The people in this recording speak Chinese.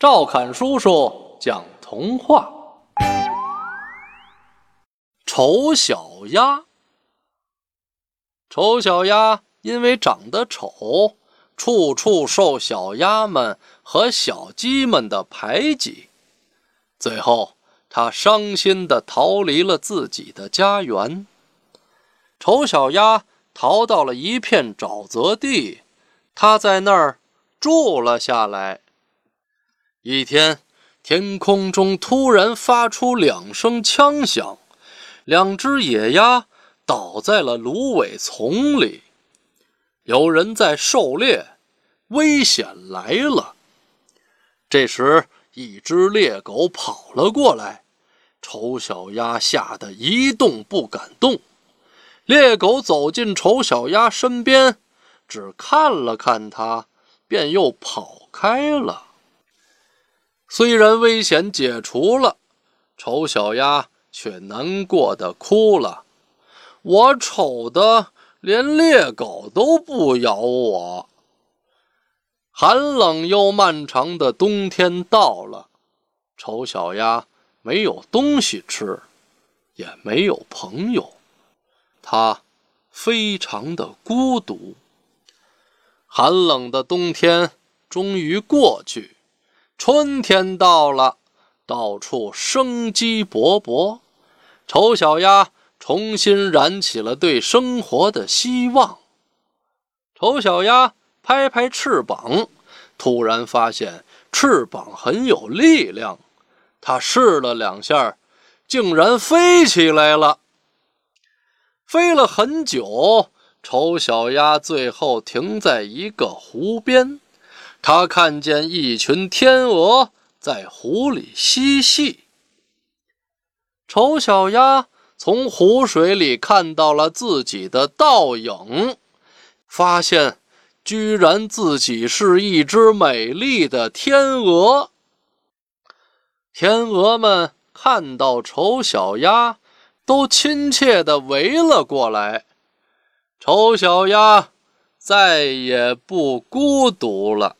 赵侃叔叔讲童话：丑小鸭。丑小鸭因为长得丑，处处受小鸭们和小鸡们的排挤，最后它伤心的逃离了自己的家园。丑小鸭逃到了一片沼泽地，它在那儿住了下来。一天，天空中突然发出两声枪响，两只野鸭倒在了芦苇丛里。有人在狩猎，危险来了。这时，一只猎狗跑了过来，丑小鸭吓得一动不敢动。猎狗走进丑小鸭身边，只看了看它，便又跑开了。虽然危险解除了，丑小鸭却难过的哭了。我丑的连猎狗都不咬我。寒冷又漫长的冬天到了，丑小鸭没有东西吃，也没有朋友，它非常的孤独。寒冷的冬天终于过去。春天到了，到处生机勃勃，丑小鸭重新燃起了对生活的希望。丑小鸭拍拍翅膀，突然发现翅膀很有力量，它试了两下，竟然飞起来了。飞了很久，丑小鸭最后停在一个湖边。他看见一群天鹅在湖里嬉戏。丑小鸭从湖水里看到了自己的倒影，发现居然自己是一只美丽的天鹅。天鹅们看到丑小鸭，都亲切地围了过来。丑小鸭再也不孤独了。